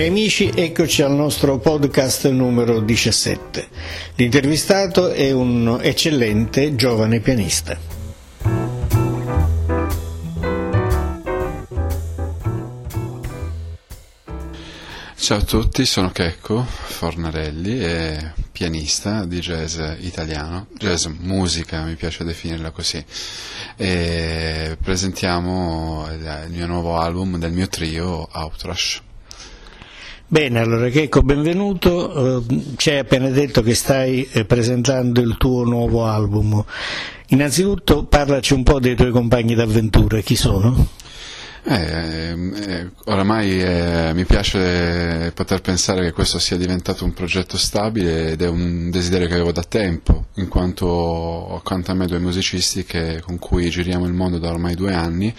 Cari amici, eccoci al nostro podcast numero 17. L'intervistato è un eccellente giovane pianista. Ciao a tutti, sono Checco Fornarelli, e pianista di jazz italiano, jazz musica mi piace definirla così, e presentiamo il mio nuovo album del mio trio Outrush. Bene, allora Checco, benvenuto. Eh, ci hai appena detto che stai eh, presentando il tuo nuovo album. Innanzitutto parlaci un po' dei tuoi compagni d'avventura, chi sono? Eh, eh, oramai eh, mi piace poter pensare che questo sia diventato un progetto stabile ed è un desiderio che avevo da tempo, in quanto accanto a me due musicisti che, con cui giriamo il mondo da ormai due anni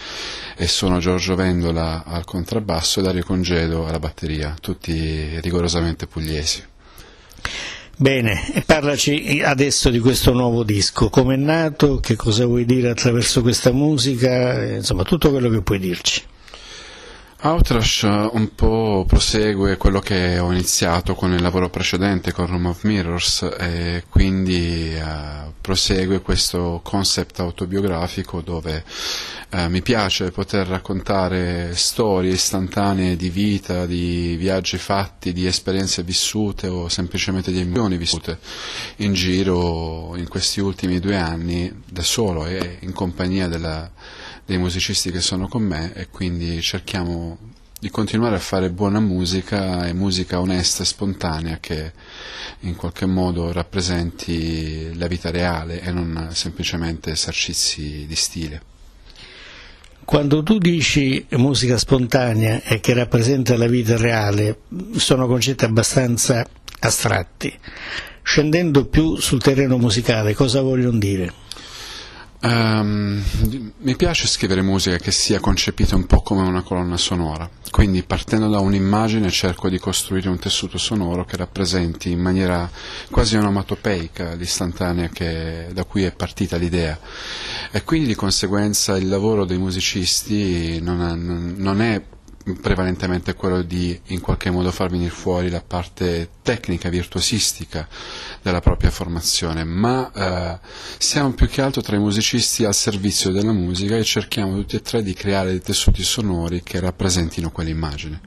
e sono Giorgio Vendola al contrabbasso e Dario Congedo alla batteria, tutti rigorosamente pugliesi. Bene, parlaci adesso di questo nuovo disco, come è nato, che cosa vuoi dire attraverso questa musica, insomma tutto quello che puoi dirci. Outrash un po' prosegue quello che ho iniziato con il lavoro precedente con Room of Mirrors e quindi uh, prosegue questo concept autobiografico dove uh, mi piace poter raccontare storie istantanee di vita, di viaggi fatti, di esperienze vissute o semplicemente di emozioni vissute in giro in questi ultimi due anni da solo e in compagnia della dei musicisti che sono con me e quindi cerchiamo di continuare a fare buona musica e musica onesta e spontanea che in qualche modo rappresenti la vita reale e non semplicemente esercizi di stile. Quando tu dici musica spontanea e che rappresenta la vita reale, sono concetti abbastanza astratti. Scendendo più sul terreno musicale, cosa vogliono dire? Um, mi piace scrivere musica che sia concepita un po' come una colonna sonora, quindi partendo da un'immagine cerco di costruire un tessuto sonoro che rappresenti in maniera quasi onomatopeica l'istantanea che, da cui è partita l'idea. E quindi di conseguenza il lavoro dei musicisti non è, non è prevalentemente quello di in qualche modo far venire fuori la parte tecnica, virtuosistica della propria formazione, ma eh, siamo più che altro tra i musicisti al servizio della musica e cerchiamo tutti e tre di creare dei tessuti sonori che rappresentino quell'immagine.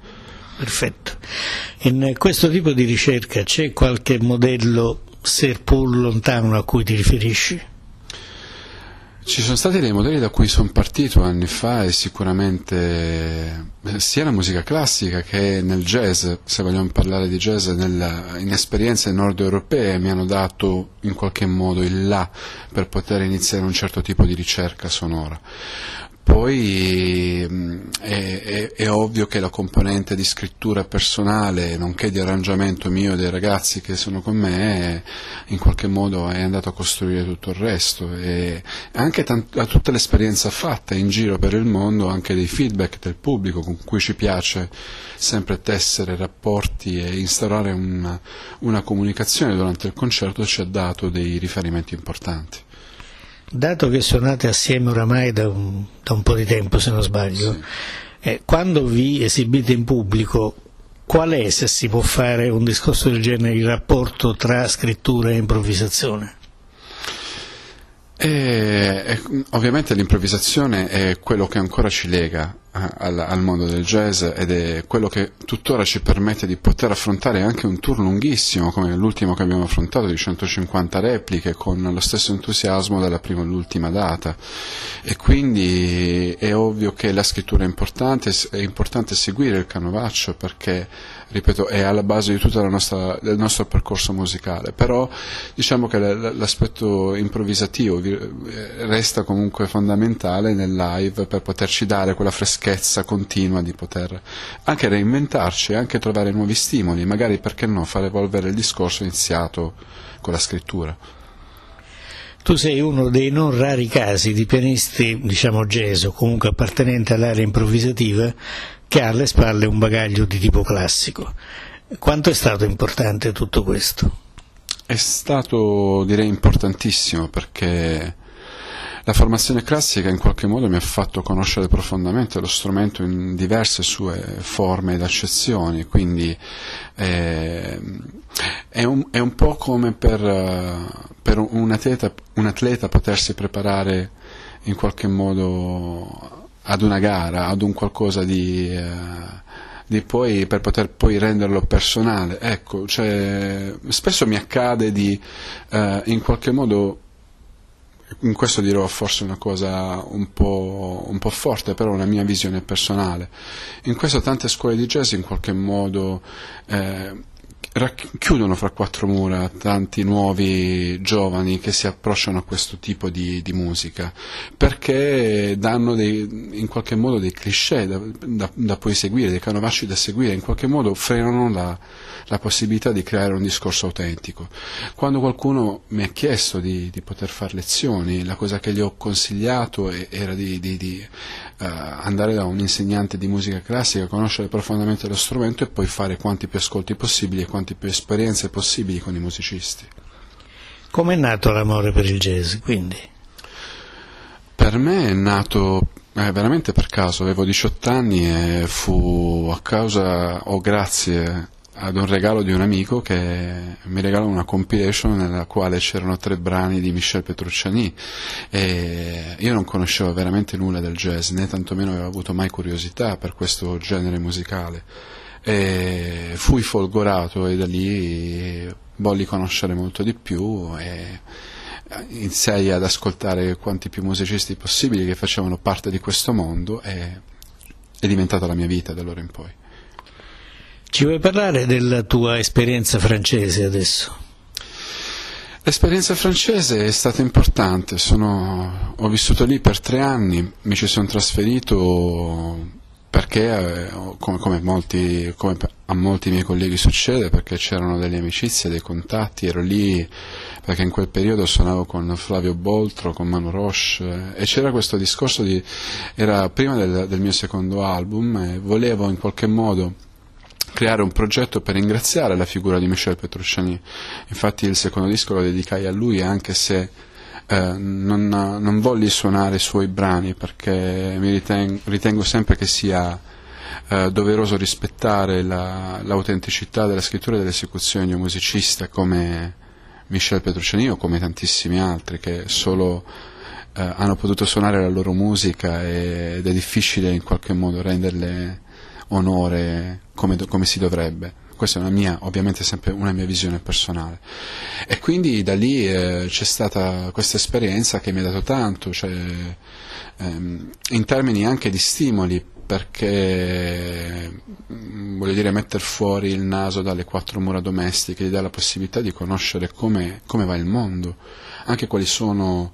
Perfetto. In questo tipo di ricerca c'è qualche modello, seppur lontano, a cui ti riferisci? Ci sono stati dei modelli da cui sono partito anni fa e sicuramente eh, sia la musica classica che nel jazz, se vogliamo parlare di jazz, nella, in esperienze nord europee mi hanno dato in qualche modo il là per poter iniziare un certo tipo di ricerca sonora. Poi è, è, è, ovvio che la componente di scrittura personale, nonché di arrangiamento mio e dei ragazzi che sono con me, in qualche modo è andato a costruire tutto il resto e anche tant- a tutta l'esperienza fatta in giro per il mondo, anche dei feedback del pubblico con cui ci piace sempre tessere rapporti e instaurare una, una comunicazione durante il concerto ci ha dato dei riferimenti importanti. Dato che suonate assieme oramai da un, da un po' di tempo, se non sbaglio, sì. eh, quando vi esibite in pubblico, qual è, se si può fare un discorso del genere, il rapporto tra scrittura e improvvisazione? E, e, ovviamente l'improvvisazione è quello che ancora ci lega al, al, mondo del jazz ed è quello che tuttora ci permette di poter affrontare anche un tour lunghissimo come l'ultimo che abbiamo affrontato di 150 repliche con lo stesso entusiasmo dalla prima all'ultima data. E quindi è ovvio che la scrittura è importante, è importante seguire il canovaccio perché ripeto, è alla base di tutto il nostro percorso musicale, però diciamo che l'aspetto improvvisativo resta comunque fondamentale nel live per poterci dare quella freschezza continua di poter anche reinventarci, anche trovare nuovi stimoli, magari perché no far evolvere il discorso iniziato con la scrittura. Tu sei uno dei non rari casi di pianisti, diciamo jazz o comunque appartenente all'area improvvisativa, che ha alle spalle un bagaglio di tipo classico. Quanto è stato importante tutto questo? È stato direi importantissimo perché la formazione classica in qualche modo mi ha fatto conoscere profondamente lo strumento in diverse sue forme ed accezioni, quindi eh, è, un, è, un, po' come per, per un, atleta, un atleta potersi preparare in qualche modo ad una gara, ad un qualcosa di... Eh, di poi, per poter poi renderlo personale. Ecco, cioè, spesso mi accade di eh, in qualche modo in questo dirò forse una cosa un po', un po', forte, però una mia visione personale. In questo tante scuole di jazz in qualche modo eh, racchiudono fra quattro mura tanti nuovi giovani che si approcciano a questo tipo di, di musica perché danno dei, in qualche modo dei cliché da, da, da, poi seguire, dei canovacci da seguire, in qualche modo frenano la, la, possibilità di creare un discorso autentico. Quando qualcuno mi ha chiesto di, di poter fare lezioni, la cosa che gli ho consigliato era di, di andare da un insegnante di musica classica, conoscere profondamente lo strumento e poi fare quanti più ascolti possibili e quanti più esperienze possibili con i musicisti. Come è nato l'amore per il jazz, quindi? Per me è nato eh, veramente per caso, avevo 18 anni e fu a causa o grazie ad un regalo di un amico che mi regalò una compilation nella quale c'erano tre brani di Michel Petrucciani e io non conoscevo veramente nulla del jazz né tantomeno avevo avuto mai curiosità per questo genere musicale e fui folgorato e da lì volli conoscere molto di più e iniziai ad ascoltare quanti più musicisti possibili che facevano parte di questo mondo e è diventata la mia vita da allora in poi. Ci vuoi parlare della tua esperienza francese adesso? L'esperienza francese è stata importante, Sono, ho vissuto lì per tre anni, mi ci sono trasferito perché, eh, come, come, molti, come, a molti miei colleghi succede, perché c'erano delle amicizie, dei contatti, ero lì perché in quel periodo suonavo con Flavio Boltro, con Manu Roche e c'era questo discorso di, era prima del, del mio secondo album e volevo in qualche modo creare un progetto per ringraziare la figura di Michel Petrucciani. Infatti il secondo disco lo dedicai a lui anche se eh, non, non, volli suonare i suoi brani perché mi ritengo, ritengo sempre che sia eh, doveroso rispettare la, l'autenticità della scrittura e dell'esecuzione di un musicista come Michel Petrucciani o come tantissimi altri che solo eh, hanno potuto suonare la loro musica ed è difficile in qualche modo renderle onore come, come si dovrebbe. Questa è una mia, ovviamente sempre una mia visione personale. E quindi da lì eh, c'è stata questa esperienza che mi ha dato tanto, cioè, ehm, in termini anche di stimoli, perché mm, voglio dire mettere fuori il naso dalle quattro mura domestiche gli dà la possibilità di conoscere come, come va il mondo, anche quali sono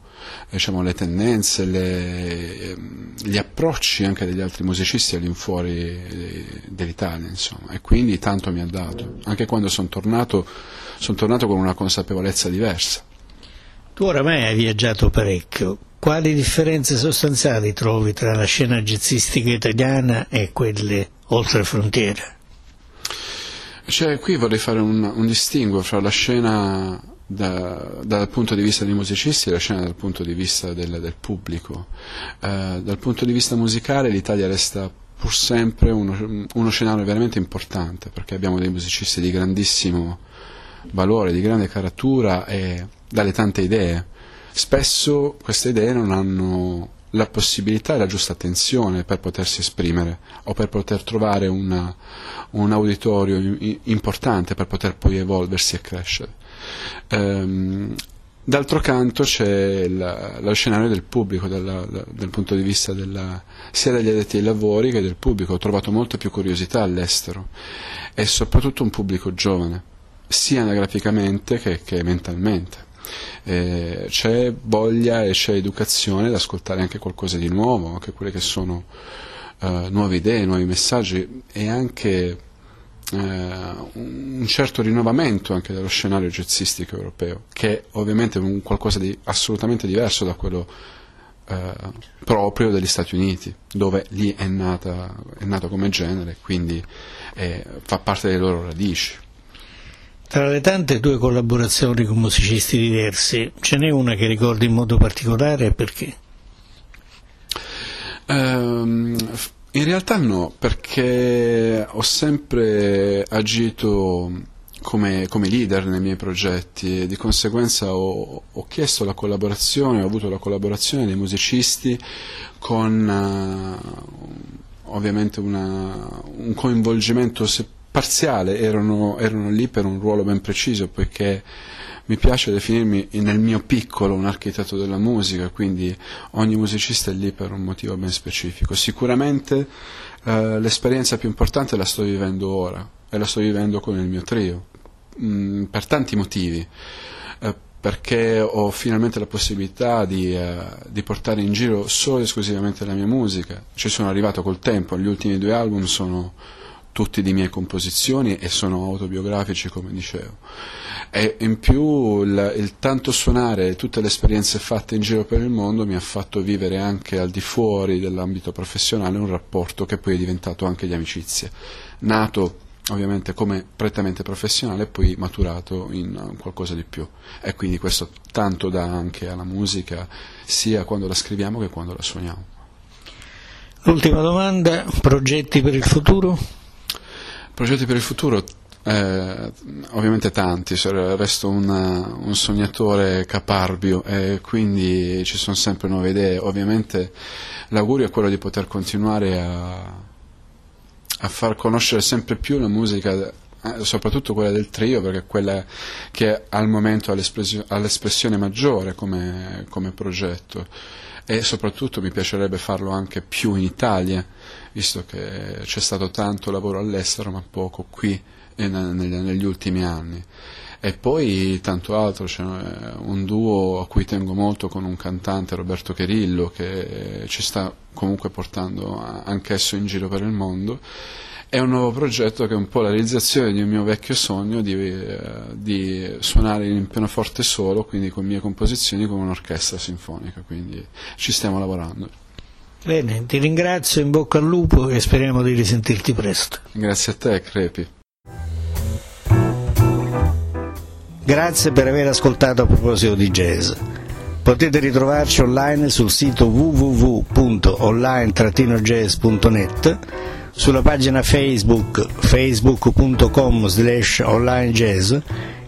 diciamo, le tendenze, le, gli approcci anche degli altri musicisti all'infuori eh, dell'Italia, insomma, e quindi tanto mi ha dato. Anche quando sono tornato, sono tornato con una consapevolezza diversa. Tu oramai hai viaggiato parecchio, quali differenze sostanziali trovi tra la scena jazzistica italiana e quelle oltre frontiera? Cioè, qui vorrei fare un, un distinguo fra la scena da, dal punto di vista dei musicisti e la scena dal punto di vista del, del pubblico. Eh, dal punto di vista musicale l'Italia resta pur sempre uno, uno, scenario veramente importante perché abbiamo dei musicisti di grandissimo valore, di grande caratura e dalle tante idee. Spesso queste idee non hanno la possibilità e la giusta attenzione per potersi esprimere o per poter trovare una, un auditorio importante per poter poi evolversi e crescere. Ehm, d'altro canto c'è la, lo scenario del pubblico, dalla, da, dal punto di vista della, sia degli addetti ai lavori che del pubblico. Ho trovato molta più curiosità all'estero e soprattutto un pubblico giovane, sia anagraficamente che, che mentalmente. Eh, c'è voglia e c'è educazione ad ascoltare anche qualcosa di nuovo, anche quelle che sono eh, nuove idee, nuovi messaggi e anche eh, un certo rinnovamento anche dello scenario jazzistico europeo, che è ovviamente un qualcosa di assolutamente diverso da quello eh, proprio degli Stati Uniti, dove lì è, nata, è nato come genere, quindi è, fa parte delle loro radici. Tra le tante tue collaborazioni con musicisti diversi, ce n'è una che ricordi in modo particolare perché? Um, in realtà no, perché ho sempre agito come, come, leader nei miei progetti e di conseguenza ho, ho, chiesto la collaborazione, ho avuto la collaborazione dei musicisti con uh, ovviamente una, un coinvolgimento parziale, erano, erano lì per un ruolo ben preciso poiché mi piace definirmi nel mio piccolo un architetto della musica, quindi ogni musicista è lì per un motivo ben specifico. Sicuramente eh, l'esperienza più importante la sto vivendo ora e la sto vivendo con il mio trio, mm, per tanti motivi. Eh, perché ho finalmente la possibilità di, eh, di, portare in giro solo e esclusivamente la mia musica. Ci sono arrivato col tempo, gli ultimi due album sono tutti di mie composizioni e sono autobiografici come dicevo. E in più il, il tanto suonare e tutte le esperienze fatte in giro per il mondo mi ha fatto vivere anche al di fuori dell'ambito professionale un rapporto che poi è diventato anche di amicizia. Nato ovviamente come prettamente professionale e poi maturato in qualcosa di più. E quindi questo tanto dà anche alla musica sia quando la scriviamo che quando la suoniamo. L'ultima domanda, progetti per il futuro? Progetti per il futuro, eh, ovviamente tanti, resto un, un, sognatore caparbio e quindi ci sono sempre nuove idee. Ovviamente l'augurio è quello di poter continuare a, a far conoscere sempre più la musica eh, soprattutto quella del trio perché è quella che al momento ha l'espressione maggiore come, come progetto e soprattutto mi piacerebbe farlo anche più in Italia visto che c'è stato tanto lavoro all'estero ma poco qui negli, negli ultimi anni. E poi tanto altro, c'è un duo a cui tengo molto con un cantante, Roberto Cherillo, che ci sta comunque portando anch'esso in giro per il mondo. È un nuovo progetto che è un po' la realizzazione di un mio vecchio sogno di, eh, di suonare in pianoforte solo, quindi con mie composizioni, con un'orchestra sinfonica, quindi ci stiamo lavorando. Bene, ti ringrazio, in bocca al lupo e speriamo di risentirti presto. Grazie a te, Crepi. Grazie per aver ascoltato a proposito di jazz. Potete ritrovarci online sul sito www.online-jazz.net, sulla pagina Facebook facebook.com slash onlinejazz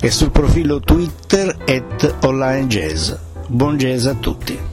e sul profilo Twitter at onlinejazz. Buon jazz a tutti!